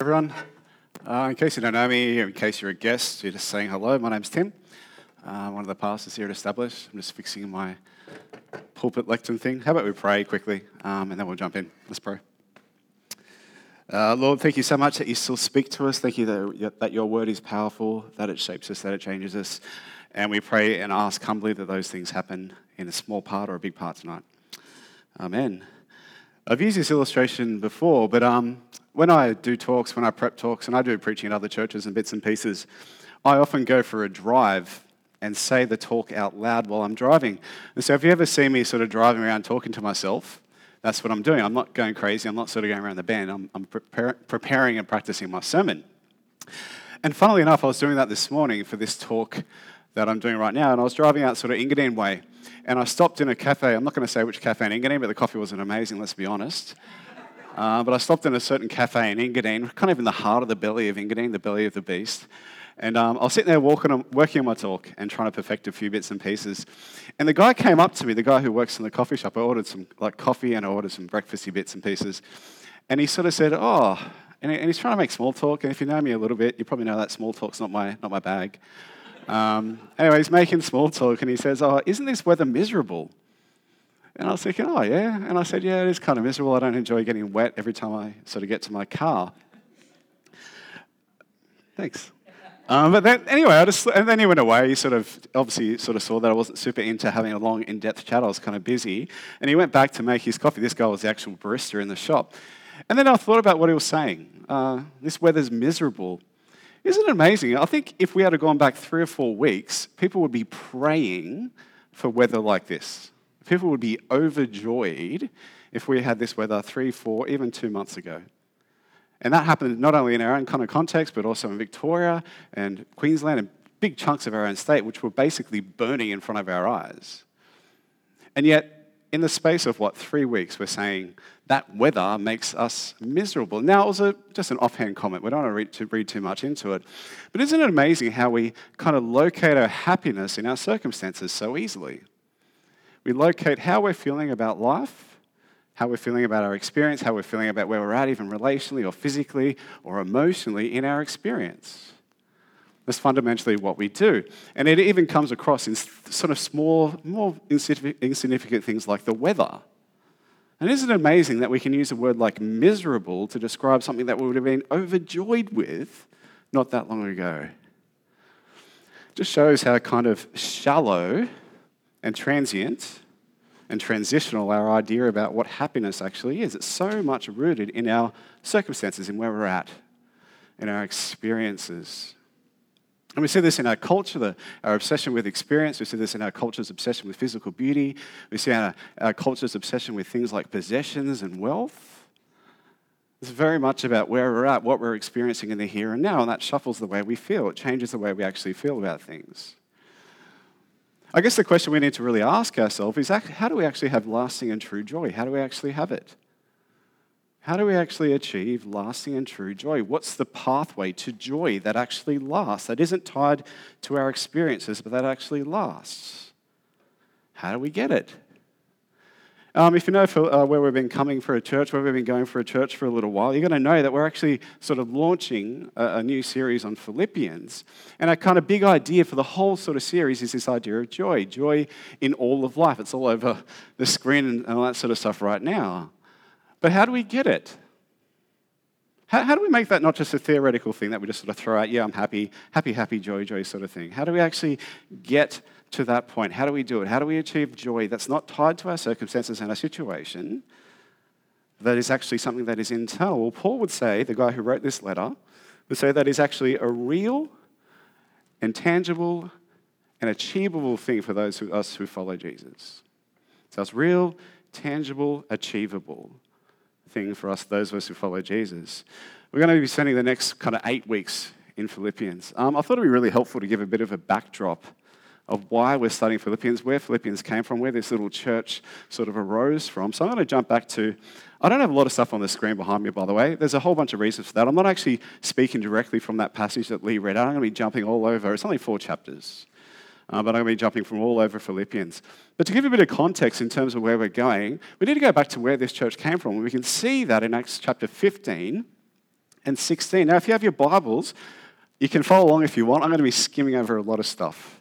everyone. Uh, in case you don't know me, in case you're a guest, you're just saying hello. My name's Tim. I'm one of the pastors here at Establish. I'm just fixing my pulpit lectern thing. How about we pray quickly, um, and then we'll jump in. Let's pray. Uh, Lord, thank you so much that you still speak to us. Thank you that, that your word is powerful, that it shapes us, that it changes us. And we pray and ask humbly that those things happen in a small part or a big part tonight. Amen. I've used this illustration before, but um, when I do talks, when I prep talks, and I do preaching at other churches and bits and pieces, I often go for a drive and say the talk out loud while I'm driving. And so if you ever see me sort of driving around talking to myself, that's what I'm doing. I'm not going crazy. I'm not sort of going around the bend. I'm, I'm prepare, preparing and practicing my sermon. And funnily enough, I was doing that this morning for this talk that I'm doing right now. And I was driving out sort of Engadine way. And I stopped in a cafe. I'm not going to say which cafe in Engadine, but the coffee wasn't amazing, let's be honest. Uh, but I stopped in a certain cafe in Engadine, kind of in the heart of the belly of Engadine, the belly of the beast. And um, I was sitting there walking working on my talk and trying to perfect a few bits and pieces. And the guy came up to me, the guy who works in the coffee shop. I ordered some like coffee and I ordered some breakfasty bits and pieces. And he sort of said, "Oh," and he's trying to make small talk. And if you know me a little bit, you probably know that small talk's not my not my bag. Um, anyway, he's making small talk, and he says, "Oh, isn't this weather miserable?" And I was thinking, oh, yeah. And I said, yeah, it is kind of miserable. I don't enjoy getting wet every time I sort of get to my car. Thanks. Um, but then, anyway, I just, and then he went away. He sort of, obviously, sort of saw that I wasn't super into having a long, in depth chat. I was kind of busy. And he went back to make his coffee. This guy was the actual barista in the shop. And then I thought about what he was saying. Uh, this weather's miserable. Isn't it amazing? I think if we had gone back three or four weeks, people would be praying for weather like this. People would be overjoyed if we had this weather three, four, even two months ago. And that happened not only in our own kind of context, but also in Victoria and Queensland and big chunks of our own state, which were basically burning in front of our eyes. And yet, in the space of what, three weeks, we're saying that weather makes us miserable. Now, it was a, just an offhand comment. We don't want to read, to read too much into it. But isn't it amazing how we kind of locate our happiness in our circumstances so easily? We locate how we're feeling about life, how we're feeling about our experience, how we're feeling about where we're at, even relationally or physically or emotionally in our experience. That's fundamentally what we do. And it even comes across in sort of small, more insignificant things like the weather. And isn't it amazing that we can use a word like miserable to describe something that we would have been overjoyed with not that long ago? It Just shows how kind of shallow and transient and transitional our idea about what happiness actually is. It's so much rooted in our circumstances, in where we're at, in our experiences. And we see this in our culture, the, our obsession with experience. We see this in our culture's obsession with physical beauty. We see our, our culture's obsession with things like possessions and wealth. It's very much about where we're at, what we're experiencing in the here and now, and that shuffles the way we feel. It changes the way we actually feel about things. I guess the question we need to really ask ourselves is how do we actually have lasting and true joy? How do we actually have it? How do we actually achieve lasting and true joy? What's the pathway to joy that actually lasts, that isn't tied to our experiences, but that actually lasts? How do we get it? Um, if you know for, uh, where we've been coming for a church, where we've been going for a church for a little while, you're going to know that we're actually sort of launching a, a, new series on Philippians. And a kind of big idea for the whole sort of series is this idea of joy joy in all of life. It's all over the screen and all that sort of stuff right now. But how do we get it? How, how do we make that not just a theoretical thing that we just sort of throw out, yeah, I'm happy, happy, happy, joy, joy sort of thing? How do we actually get to that point? How do we do it? How do we achieve joy that's not tied to our circumstances and our situation, that is actually something that is internal? Well, Paul would say, the guy who wrote this letter, would say that is actually a real and tangible and achievable thing for those of us who follow Jesus. So it's real, tangible, achievable thing for us, those of us who follow Jesus. We're going to be spending the next kind of eight weeks in Philippians. Um, I thought it would be really helpful to give a bit of a backdrop of why we're studying Philippians, where Philippians came from, where this little church sort of arose from. So I'm going to jump back to, I don't have a lot of stuff on the screen behind me, by the way. There's a whole bunch of reasons for that. I'm not actually speaking directly from that passage that Lee read out. I'm going to be jumping all over. It's only four chapters, uh, but I'm going to be jumping from all over Philippians. But to give you a bit of context in terms of where we're going, we need to go back to where this church came from. We can see that in Acts chapter 15 and 16. Now, if you have your Bibles, you can follow along if you want. I'm going to be skimming over a lot of stuff.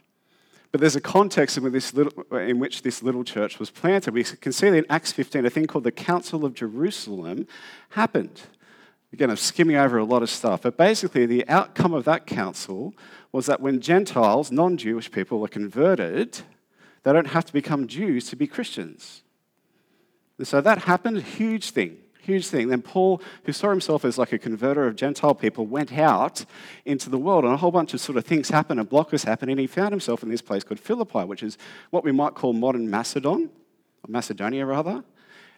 But there's a context in, little, in which this little church was planted. We can see in Acts 15, a thing called the Council of Jerusalem happened. Again, I'm skimming over a lot of stuff. But basically, the outcome of that council was that when Gentiles, non Jewish people, are converted, they don't have to become Jews to be Christians. And so that happened, huge thing huge thing. Then Paul, who saw himself as like a converter of Gentile people, went out into the world, and a whole bunch of sort of things happened, and blockers happened, and he found himself in this place called Philippi, which is what we might call modern Macedon, or Macedonia rather.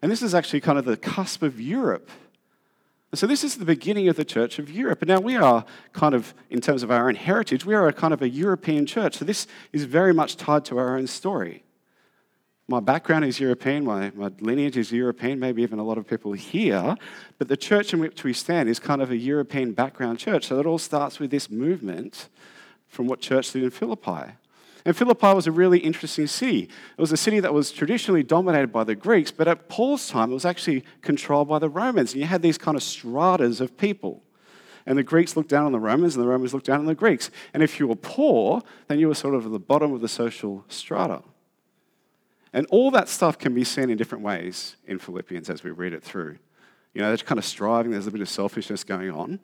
And this is actually kind of the cusp of Europe. So this is the beginning of the church of Europe. And now we are kind of, in terms of our own heritage, we are a kind of a European church. So this is very much tied to our own story my background is European, my, my lineage is European, maybe even a lot of people here, but the church in which we stand is kind of a European background church. So it all starts with this movement from what church did in Philippi. And Philippi was a really interesting city. It was a city that was traditionally dominated by the Greeks, but at Paul's time, it was actually controlled by the Romans. And you had these kind of stratas of people. And the Greeks looked down on the Romans, and the Romans looked down on the Greeks. And if you were poor, then you were sort of at the bottom of the social strata. And all that stuff can be seen in different ways in Philippians as we read it through. You know, there's kind of striving, there's a bit of selfishness going on.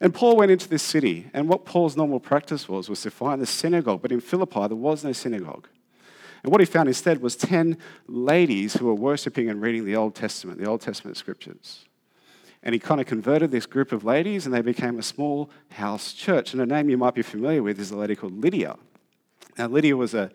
And Paul went into this city, and what Paul's normal practice was was to find the synagogue. But in Philippi, there was no synagogue. And what he found instead was 10 ladies who were worshipping and reading the Old Testament, the Old Testament scriptures. And he kind of converted this group of ladies, and they became a small house church. And a name you might be familiar with is a lady called Lydia. Now, Lydia was a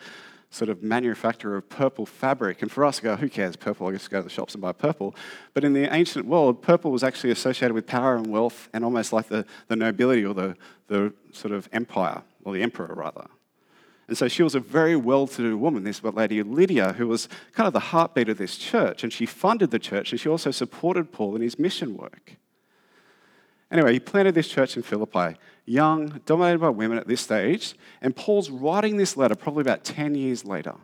sort of manufacturer of purple fabric. And for us, go, who cares, purple? I guess go to the shops and buy purple. But in the ancient world, purple was actually associated with power and wealth and almost like the, the nobility or the, the sort of empire, or the emperor rather. And so she was a very well to do woman, this lady Lydia, who was kind of the heartbeat of this church. And she funded the church and she also supported Paul in his mission work. Anyway, he planted this church in Philippi, young, dominated by women at this stage, and Paul's writing this letter probably about 10 years later.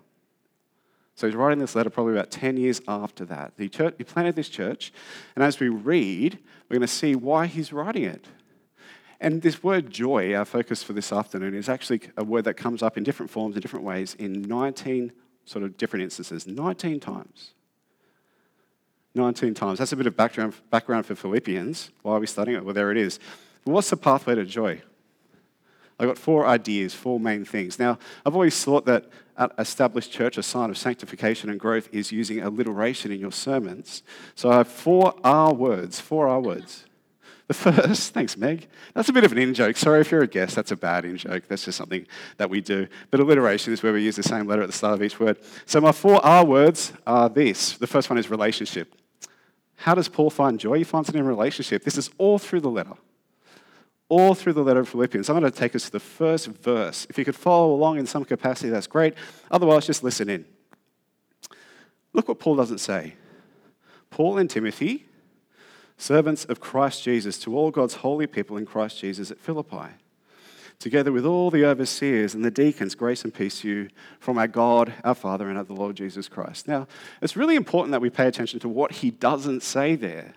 So he's writing this letter probably about 10 years after that. He, church, he planted this church, and as we read, we're going to see why he's writing it. And this word joy, our focus for this afternoon, is actually a word that comes up in different forms, in different ways, in 19 sort of different instances, 19 times. 19 times. That's a bit of background, background for Philippians. Why are we studying it? Well, there it is. what's the pathway to joy? I've got four ideas, four main things. Now, I've always thought that at established church, a sign of sanctification and growth is using alliteration in your sermons. So I have four R words, four R words. The first, thanks, Meg. That's a bit of an in joke. Sorry if you're a guest, that's a bad in joke. That's just something that we do. But alliteration is where we use the same letter at the start of each word. So my four R words are this. The first one is relationship. How does Paul find joy? He finds it in relationship. This is all through the letter. All through the letter of Philippians. I'm going to take us to the first verse. If you could follow along in some capacity, that's great. Otherwise, just listen in. Look what Paul doesn't say. Paul and Timothy, servants of Christ Jesus, to all God's holy people in Christ Jesus at Philippi together with all the overseers and the deacons, grace and peace to you from our God, our Father, and of the Lord Jesus Christ. Now, it's really important that we pay attention to what he doesn't say there.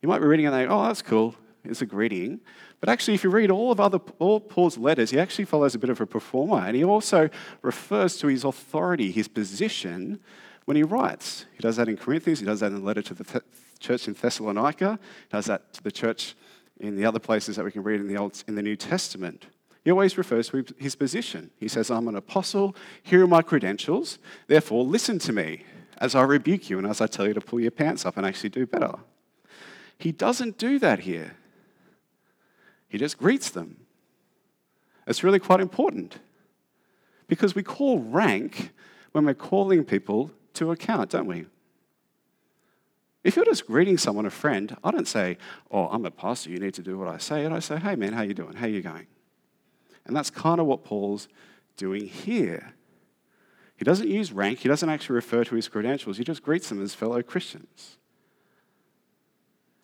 You might be reading and think, oh, that's cool. It's a greeting. But actually, if you read all of other all Paul's letters, he actually follows a bit of a pro forma, and he also refers to his authority, his position, when he writes. He does that in Corinthians. He does that in the letter to the th- church in Thessalonica. He does that to the church in the other places that we can read in the Old in the New Testament. He always refers to his position. He says, I'm an apostle, here are my credentials, therefore listen to me as I rebuke you and as I tell you to pull your pants up and actually do better. He doesn't do that here. He just greets them. It's really quite important because we call rank when we're calling people to account, don't we? If you're just greeting someone, a friend, I don't say, "Oh, I'm a pastor. You need to do what I say." And I say, "Hey, man, how you doing? How you going?" And that's kind of what Paul's doing here. He doesn't use rank, he doesn't actually refer to his credentials, he just greets them as fellow Christians.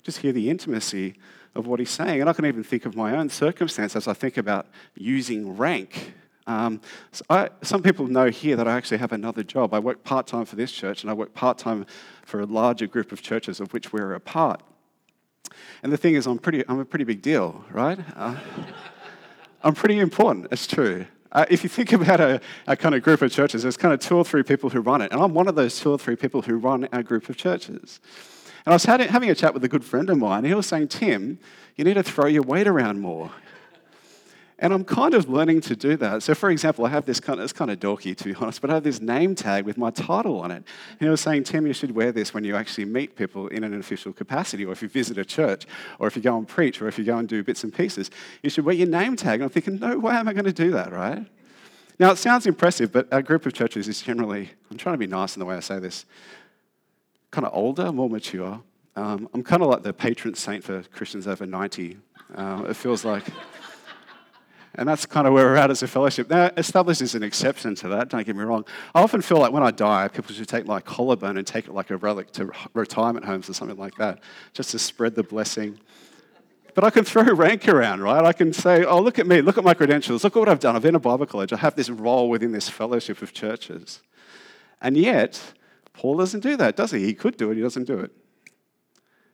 Just hear the intimacy of what he's saying. And I can even think of my own circumstance as I think about using rank. Um, so I, some people know here that I actually have another job. I work part time for this church, and I work part time for a larger group of churches of which we're a part. And the thing is, I'm, pretty, I'm a pretty big deal, right? Uh, I'm pretty important, it's true. Uh, if you think about a, a, kind of group of churches, there's kind of two or three people who run it. And I'm one of those two or three people who run our group of churches. And I was having a chat with a good friend of mine. He was saying, Tim, you need to throw your weight around more. And I'm kind of learning to do that. So, for example, I have this kind of, it's kind of dorky to be honest, but I have this name tag with my title on it. And he was saying, Tim, you should wear this when you actually meet people in an official capacity, or if you visit a church, or if you go and preach, or if you go and do bits and pieces. You should wear your name tag. And I'm thinking, no way am I going to do that, right? Now, it sounds impressive, but our group of churches is generally, I'm trying to be nice in the way I say this, kind of older, more mature. Um, I'm kind of like the patron saint for Christians over 90. Uh, it feels like. And that's kind of where we're at as a fellowship. Now, established is an exception to that, don't get me wrong. I often feel like when I die, people should take my collarbone and take it like a relic to retirement homes or something like that, just to spread the blessing. But I can throw rank around, right? I can say, oh, look at me, look at my credentials, look at what I've done. I've been a Bible college, I have this role within this fellowship of churches. And yet, Paul doesn't do that, does he? He could do it, he doesn't do it.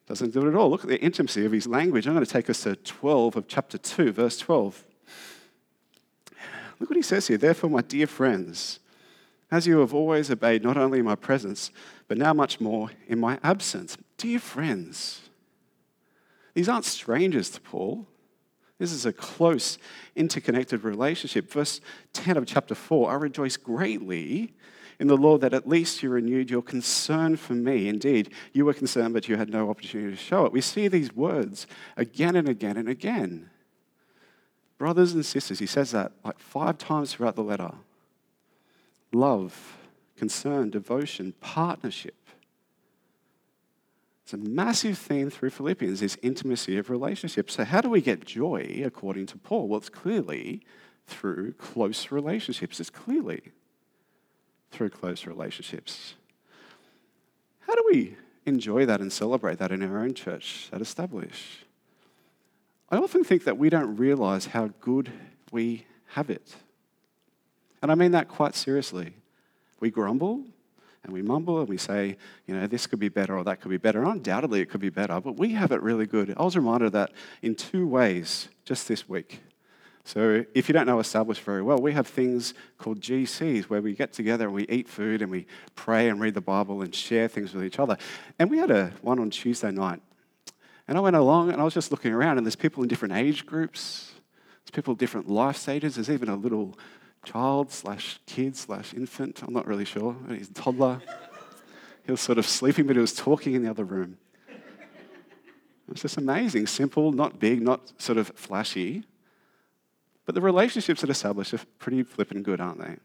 Doesn't do it at all. Look at the intimacy of his language. I'm going to take us to 12 of chapter 2, verse 12. Look what he says here. Therefore, my dear friends, as you have always obeyed not only in my presence, but now much more in my absence. Dear friends, these aren't strangers to Paul. This is a close, interconnected relationship. Verse 10 of chapter 4 I rejoice greatly in the Lord that at least you renewed your concern for me. Indeed, you were concerned, but you had no opportunity to show it. We see these words again and again and again. Brothers and sisters, he says that like five times throughout the letter love, concern, devotion, partnership. It's a massive theme through Philippians, this intimacy of relationships. So, how do we get joy according to Paul? Well, it's clearly through close relationships. It's clearly through close relationships. How do we enjoy that and celebrate that in our own church at Establish? I often think that we don't realize how good we have it. And I mean that quite seriously. We grumble and we mumble and we say, you know, this could be better or that could be better. And undoubtedly it could be better, but we have it really good. I was reminded of that in two ways just this week. So, if you don't know Established very well, we have things called GCs where we get together and we eat food and we pray and read the Bible and share things with each other. And we had a one on Tuesday night and I went along and I was just looking around, and there's people in different age groups, there's people in different life stages. There's even a little child slash kid slash infant, I'm not really sure, he's a toddler. He was sort of sleeping, but he was talking in the other room. It was just amazing, simple, not big, not sort of flashy. But the relationships that established are pretty flippin' good, aren't they?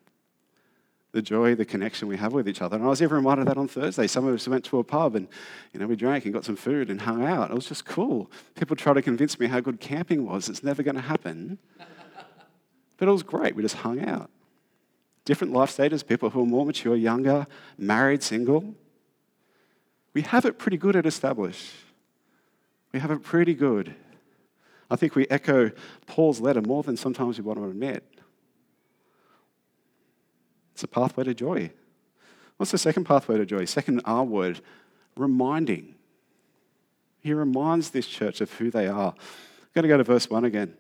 The joy, the connection we have with each other. And I was even reminded of that on Thursday. Some of us went to a pub and, you know, we drank and got some food and hung out. It was just cool. People tried to convince me how good camping was. It's never going to happen. but it was great. We just hung out. Different life stages, people who are more mature, younger, married, single. We have it pretty good at Establish. We have it pretty good. I think we echo Paul's letter more than sometimes we want to admit. It's a pathway to joy. What's the second pathway to joy? Second R word, reminding. He reminds this church of who they are. I'm going to go to verse 1 again.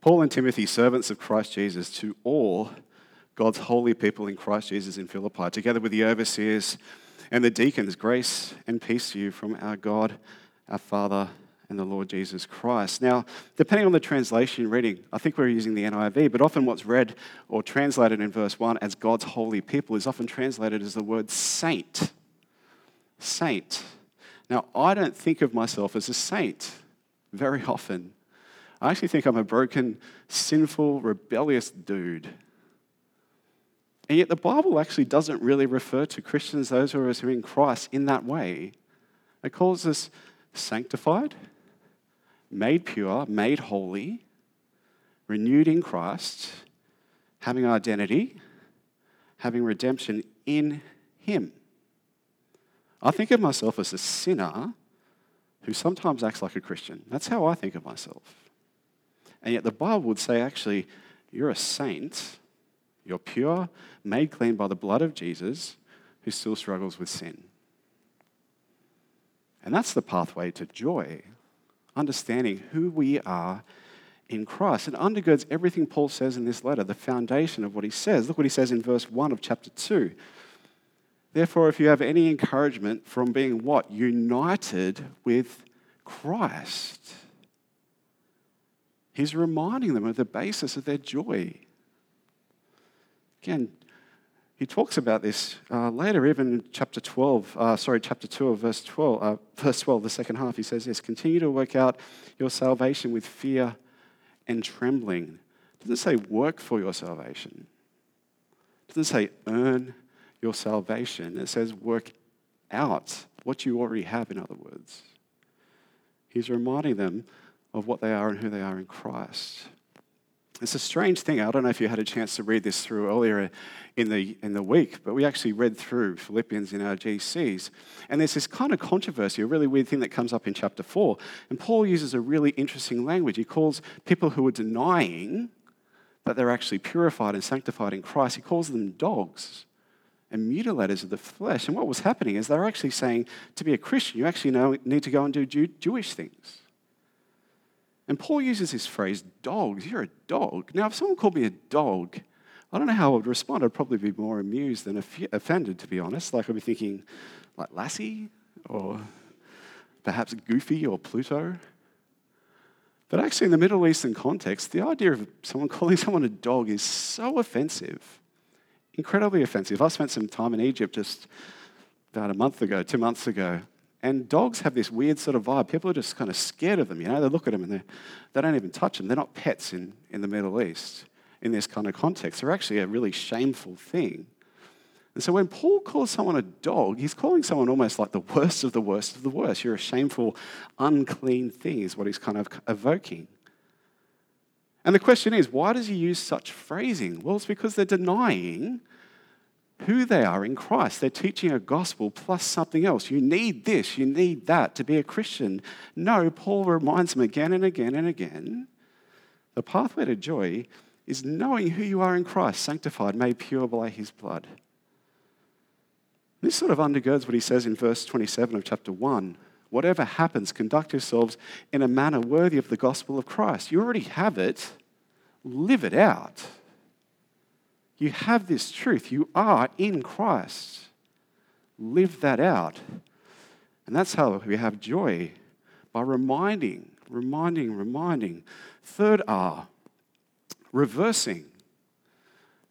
Paul and Timothy, servants of Christ Jesus, to all God's holy people in Christ Jesus in Philippi, together with the overseers and the deacons, grace and peace to you from our God, our Father, and the Lord Jesus Christ. Now, depending on the translation reading, I think we're using the NIV, but often what's read or translated in verse 1 as God's holy people is often translated as the word saint. Saint. Now, I don't think of myself as a saint very often. I actually think I'm a broken, sinful, rebellious dude. And yet, the Bible actually doesn't really refer to Christians, those who are in Christ, in that way. It calls us sanctified, made pure, made holy, renewed in Christ, having identity, having redemption in Him. I think of myself as a sinner who sometimes acts like a Christian. That's how I think of myself. And yet the Bible would say, actually, you're a saint, you're pure, made clean by the blood of Jesus, who still struggles with sin. And that's the pathway to joy, understanding who we are in Christ. It undergirds everything Paul says in this letter, the foundation of what he says. Look what he says in verse 1 of chapter 2. Therefore, if you have any encouragement from being what? United with Christ. He's reminding them of the basis of their joy. Again, he talks about this uh, later, even in chapter 12, uh, sorry, chapter 2 of verse 12, uh, verse 12, the second half. He says this Continue to work out your salvation with fear and trembling. It doesn't say work for your salvation, it doesn't say earn your salvation. It says work out what you already have, in other words. He's reminding them of what they are and who they are in Christ. It's a strange thing. I don't know if you had a chance to read this through earlier in the, in the week, but we actually read through Philippians in our GCs. And there's this kind of controversy, a really weird thing that comes up in chapter 4. And Paul uses a really interesting language. He calls people who are denying that they're actually purified and sanctified in Christ, he calls them dogs and mutilators of the flesh. And what was happening is they're actually saying to be a Christian, you actually know, need to go and do Jew- Jewish things. And Paul uses this phrase, dogs. You're a dog. Now, if someone called me a dog, I don't know how I would respond. I'd probably be more amused than offended, to be honest. Like I'd be thinking, like Lassie, or perhaps Goofy or Pluto. But actually, in the Middle Eastern context, the idea of someone calling someone a dog is so offensive, incredibly offensive. I spent some time in Egypt just about a month ago, two months ago, and dogs have this weird sort of vibe. People are just kind of scared of them, you know. They look at them and they, they don't even touch them. They're not pets in, in the Middle East in this kind of context. They're actually a really shameful thing. And so when Paul calls someone a dog, he's calling someone almost like the worst of the worst of the worst. You're a shameful, unclean thing, is what he's kind of evoking. And the question is, why does he use such phrasing? Well, it's because they're denying who they are in Christ. They're teaching a gospel plus something else. You need this, you need that to be a Christian. No, Paul reminds them again and again and again the pathway to joy is knowing who you are in Christ, sanctified, made pure by his blood. This sort of undergirds what he says in verse 27 of chapter 1. Whatever happens, conduct yourselves in a manner worthy of the gospel of Christ. You already have it, live it out. You have this truth. You are in Christ. Live that out. And that's how we have joy by reminding, reminding, reminding. Third R, reversing.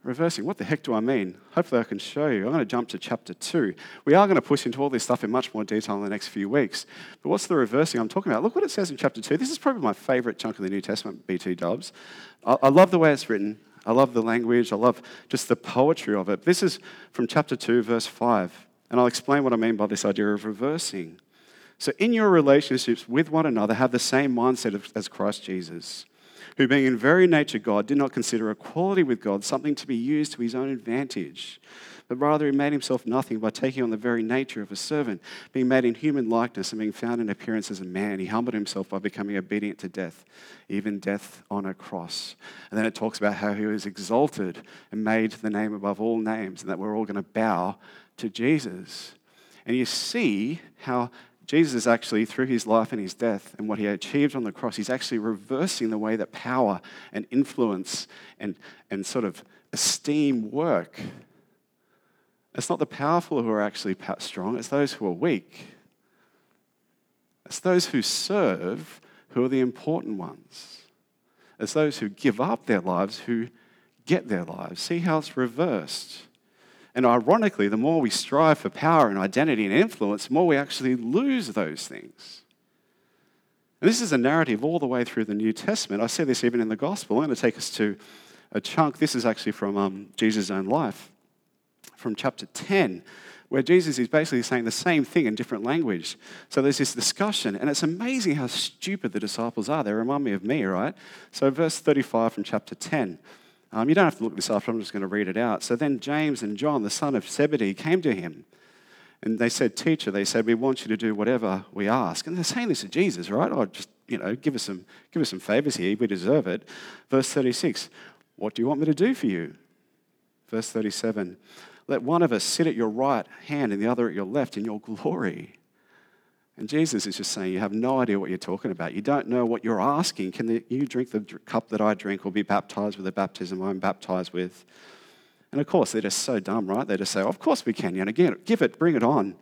Reversing. What the heck do I mean? Hopefully, I can show you. I'm going to jump to chapter 2. We are going to push into all this stuff in much more detail in the next few weeks. But what's the reversing I'm talking about? Look what it says in chapter 2. This is probably my favorite chunk of the New Testament, BT dubs. I love the way it's written. I love the language. I love just the poetry of it. This is from chapter 2, verse 5. And I'll explain what I mean by this idea of reversing. So, in your relationships with one another, have the same mindset as Christ Jesus, who, being in very nature God, did not consider equality with God something to be used to his own advantage but rather he made himself nothing by taking on the very nature of a servant, being made in human likeness and being found in appearance as a man. He humbled himself by becoming obedient to death, even death on a cross. And then it talks about how he was exalted and made the name above all names, and that we're all going to bow to Jesus. And you see how Jesus is actually, through his life and his death and what he achieved on the cross, he's actually reversing the way that power and influence and, and sort of esteem work. It's not the powerful who are actually strong, it's those who are weak. It's those who serve who are the important ones. It's those who give up their lives who get their lives. See how it's reversed. And ironically, the more we strive for power and identity and influence, the more we actually lose those things. And this is a narrative all the way through the New Testament. I see this even in the Gospel. I'm going to take us to a chunk. This is actually from um, Jesus' own life from chapter 10, where Jesus is basically saying the same thing in different language. So there's this discussion, and it's amazing how stupid the disciples are. They remind me of me, right? So, verse 35 from chapter 10. Um, you don't have to look this up, I'm just going to read it out. So then James and John, the son of Zebedee, came to him. And they said, Teacher, they said, we want you to do whatever we ask. And they're saying this to Jesus, right? Oh, just, you know, give us some, give us some favors here. We deserve it. Verse 36, What do you want me to do for you? Verse 37, let one of us sit at your right hand and the other at your left in your glory. And Jesus is just saying, You have no idea what you're talking about. You don't know what you're asking. Can you drink the cup that I drink or be baptized with the baptism I'm baptized with? And of course, they're just so dumb, right? They just say, Of course we can. And again, give it, bring it on. And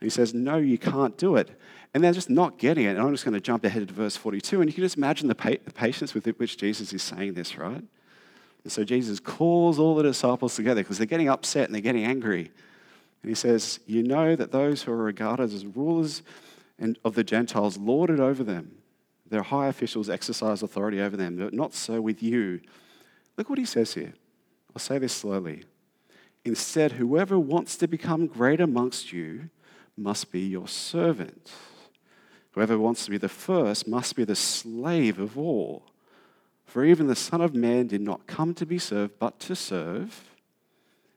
he says, No, you can't do it. And they're just not getting it. And I'm just going to jump ahead to verse 42. And you can just imagine the patience with which Jesus is saying this, right? And so Jesus calls all the disciples together because they're getting upset and they're getting angry. And he says, You know that those who are regarded as rulers and of the Gentiles lord it over them. Their high officials exercise authority over them, but not so with you. Look what he says here. I'll say this slowly. Instead, whoever wants to become great amongst you must be your servant. Whoever wants to be the first must be the slave of all. For even the Son of Man did not come to be served, but to serve,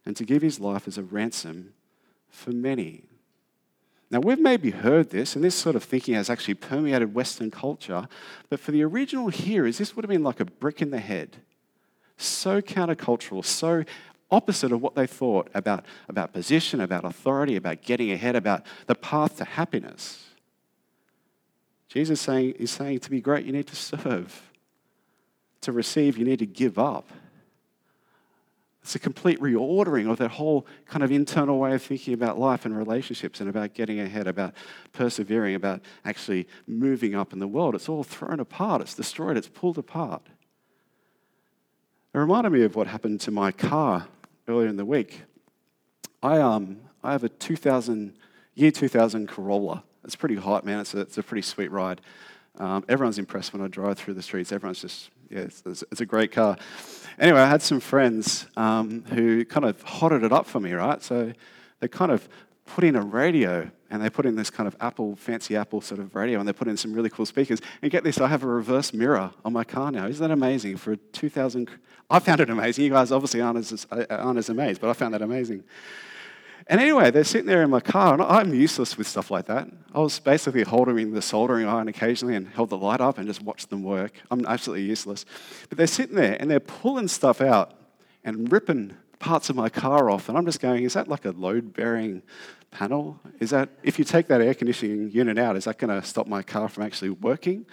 and to give his life as a ransom for many. Now, we've maybe heard this, and this sort of thinking has actually permeated Western culture, but for the original hearers, this would have been like a brick in the head. So countercultural, so opposite of what they thought about, about position, about authority, about getting ahead, about the path to happiness. Jesus saying, is saying to be great, you need to serve. To receive, you need to give up. It's a complete reordering of that whole kind of internal way of thinking about life and relationships and about getting ahead, about persevering, about actually moving up in the world. It's all thrown apart, it's destroyed, it's pulled apart. It reminded me of what happened to my car earlier in the week. I, um, I have a 2000, year 2000 Corolla. It's pretty hot, man. It's a, it's a pretty sweet ride. Um, everyone's impressed when I drive through the streets. Everyone's just, yeah, it's, it's a great car. Anyway, I had some friends um, who kind of hotted it up for me, right? So they kind of put in a radio and they put in this kind of Apple, fancy Apple sort of radio, and they put in some really cool speakers. And get this, I have a reverse mirror on my car now. Isn't that amazing? For a 2000, I found it amazing. You guys obviously aren't as, aren't as amazed, but I found that amazing. And anyway, they're sitting there in my car, and I'm useless with stuff like that. I was basically holding the soldering iron occasionally and held the light up and just watched them work. I'm absolutely useless. But they're sitting there and they're pulling stuff out and ripping parts of my car off. And I'm just going, is that like a load bearing panel? Is that, if you take that air conditioning unit out, is that going to stop my car from actually working?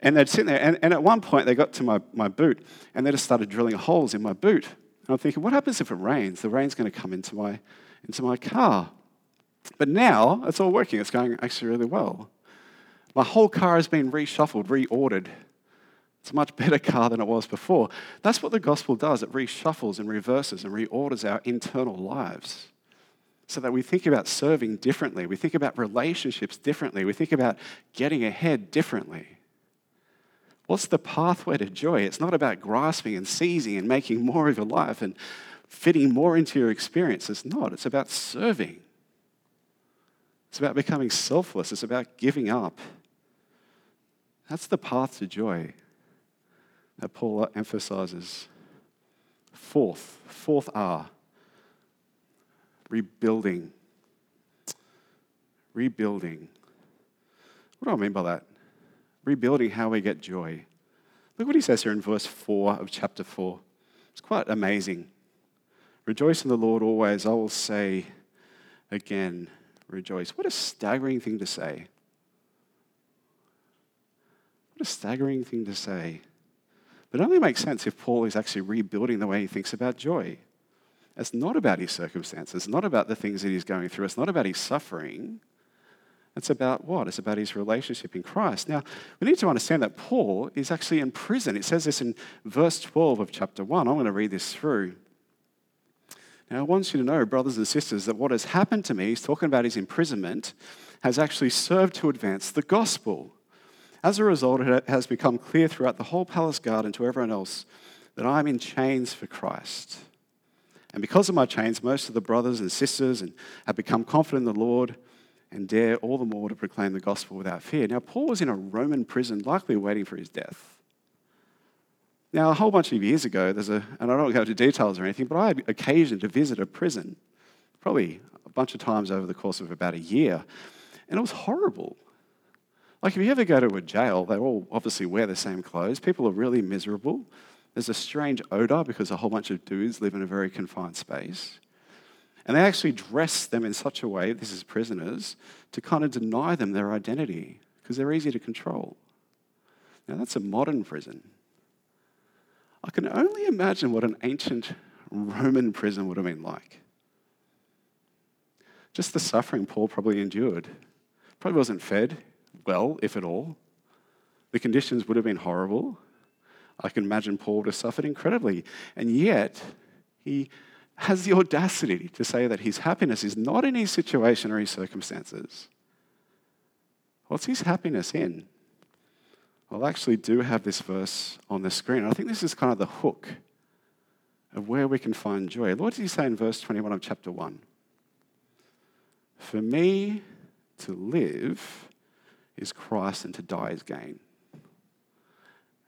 And they'd sit there, and, and at one point they got to my, my boot and they just started drilling holes in my boot. And I'm thinking, what happens if it rains? The rain's going to come into my into my car. But now it's all working. It's going actually really well. My whole car has been reshuffled, reordered. It's a much better car than it was before. That's what the gospel does it reshuffles and reverses and reorders our internal lives so that we think about serving differently. We think about relationships differently. We think about getting ahead differently. What's the pathway to joy? It's not about grasping and seizing and making more of your life and fitting more into your experience. It's not. It's about serving. It's about becoming selfless. It's about giving up. That's the path to joy that Paul emphasizes. Fourth, fourth R, rebuilding. Rebuilding. What do I mean by that? Rebuilding how we get joy. Look what he says here in verse 4 of chapter 4. It's quite amazing. Rejoice in the Lord always. I will say again, rejoice. What a staggering thing to say. What a staggering thing to say. But it only makes sense if Paul is actually rebuilding the way he thinks about joy. It's not about his circumstances, it's not about the things that he's going through, it's not about his suffering. It's about what? It's about his relationship in Christ. Now, we need to understand that Paul is actually in prison. It says this in verse 12 of chapter 1. I'm going to read this through. Now, I want you to know, brothers and sisters, that what has happened to me, he's talking about his imprisonment, has actually served to advance the gospel. As a result, it has become clear throughout the whole palace guard and to everyone else that I'm in chains for Christ. And because of my chains, most of the brothers and sisters have become confident in the Lord and dare all the more to proclaim the gospel without fear. Now, Paul was in a Roman prison, likely waiting for his death. Now, a whole bunch of years ago, there's a, and I don't go into details or anything, but I had occasion to visit a prison, probably a bunch of times over the course of about a year, and it was horrible. Like, if you ever go to a jail, they all obviously wear the same clothes. People are really miserable. There's a strange odor because a whole bunch of dudes live in a very confined space. And they actually dress them in such a way, this is prisoners, to kind of deny them their identity because they're easy to control. Now, that's a modern prison. I can only imagine what an ancient Roman prison would have been like. Just the suffering Paul probably endured. Probably wasn't fed well, if at all. The conditions would have been horrible. I can imagine Paul would have suffered incredibly. And yet, he has the audacity to say that his happiness is not in his situation or his circumstances. What's his happiness in? I actually do have this verse on the screen. I think this is kind of the hook of where we can find joy. What does he say in verse 21 of chapter 1? For me to live is Christ and to die is gain.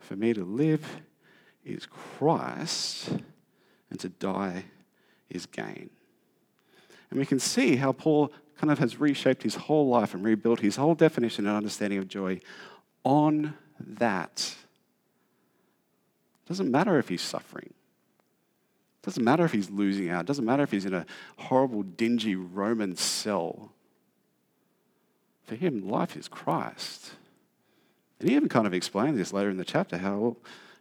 For me to live is Christ and to die is gain. And we can see how Paul kind of has reshaped his whole life and rebuilt his whole definition and understanding of joy on that. Doesn't matter if he's suffering. Doesn't matter if he's losing out. Doesn't matter if he's in a horrible, dingy Roman cell. For him, life is Christ. And he even kind of explains this later in the chapter how, well,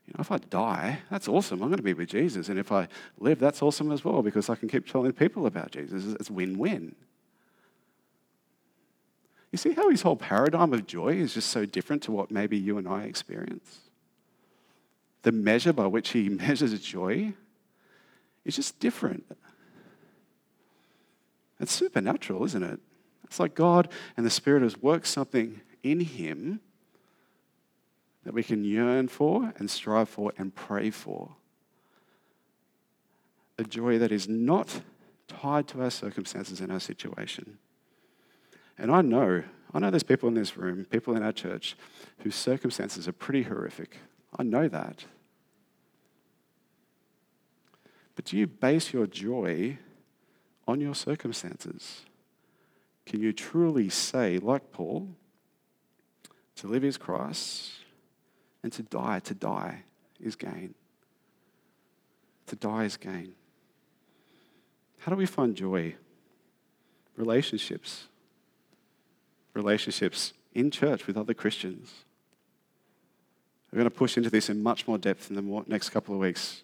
you know, if I die, that's awesome. I'm going to be with Jesus. And if I live, that's awesome as well because I can keep telling people about Jesus. It's win win. You see how his whole paradigm of joy is just so different to what maybe you and I experience? The measure by which he measures joy is just different. It's supernatural, isn't it? It's like God and the Spirit has worked something in him that we can yearn for and strive for and pray for. A joy that is not tied to our circumstances and our situation. And I know, I know there's people in this room, people in our church, whose circumstances are pretty horrific. I know that. But do you base your joy on your circumstances? Can you truly say, like Paul, to live is Christ and to die, to die is gain? To die is gain. How do we find joy? Relationships. Relationships in church with other Christians. We're going to push into this in much more depth in the next couple of weeks.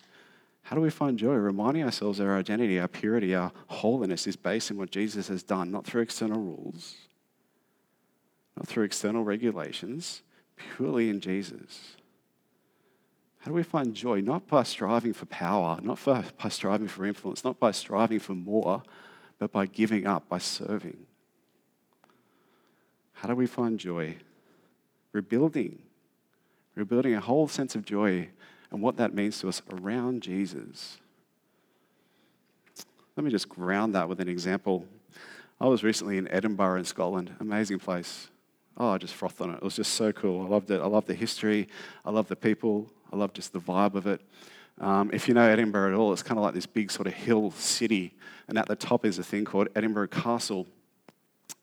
How do we find joy? Reminding ourselves our identity, our purity, our holiness is based in what Jesus has done, not through external rules, not through external regulations, purely in Jesus. How do we find joy? Not by striving for power, not for, by striving for influence, not by striving for more, but by giving up, by serving. How do we find joy? Rebuilding. Rebuilding a whole sense of joy and what that means to us around Jesus. Let me just ground that with an example. I was recently in Edinburgh in Scotland, amazing place. Oh, I just frothed on it. It was just so cool. I loved it. I love the history. I love the people. I love just the vibe of it. Um, if you know Edinburgh at all, it's kind of like this big sort of hill city, and at the top is a thing called Edinburgh Castle.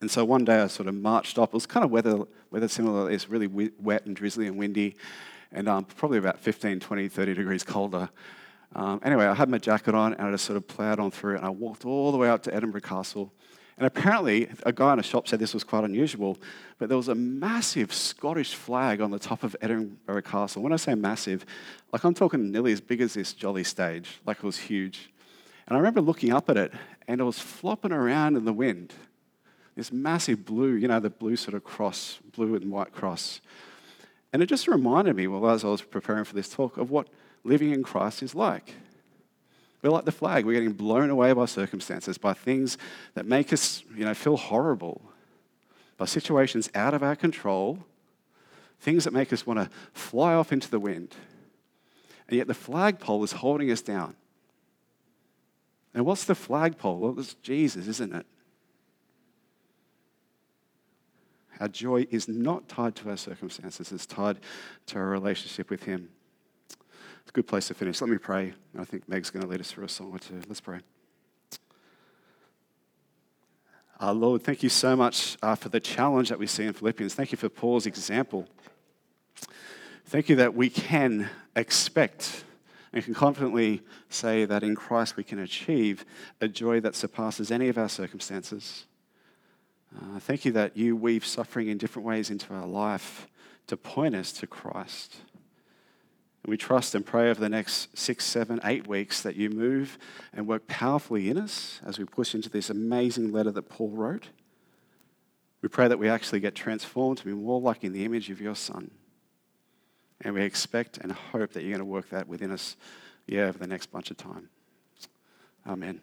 And so one day I sort of marched up. It was kind of weather, weather similar. It's really wet and drizzly and windy and um, probably about 15, 20, 30 degrees colder. Um, anyway, I had my jacket on and I just sort of plowed on through and I walked all the way up to Edinburgh Castle. And apparently, a guy in a shop said this was quite unusual, but there was a massive Scottish flag on the top of Edinburgh Castle. When I say massive, like I'm talking nearly as big as this jolly stage, like it was huge. And I remember looking up at it and it was flopping around in the wind. This massive blue, you know, the blue sort of cross, blue and white cross. And it just reminded me, well, as I was preparing for this talk, of what living in Christ is like. We're like the flag. We're getting blown away by circumstances, by things that make us you know, feel horrible, by situations out of our control, things that make us want to fly off into the wind. And yet the flagpole is holding us down. And what's the flagpole? Well, it's Jesus, isn't it? Our joy is not tied to our circumstances, it's tied to our relationship with Him. It's a good place to finish. Let me pray. I think Meg's going to lead us through a song or two. Let's pray. Uh, Lord, thank you so much uh, for the challenge that we see in Philippians. Thank you for Paul's example. Thank you that we can expect and can confidently say that in Christ we can achieve a joy that surpasses any of our circumstances. Uh, thank you that you weave suffering in different ways into our life to point us to Christ. And we trust and pray over the next six, seven, eight weeks that you move and work powerfully in us as we push into this amazing letter that Paul wrote. We pray that we actually get transformed to be more like in the image of your Son. And we expect and hope that you're going to work that within us, yeah, over the next bunch of time. Amen.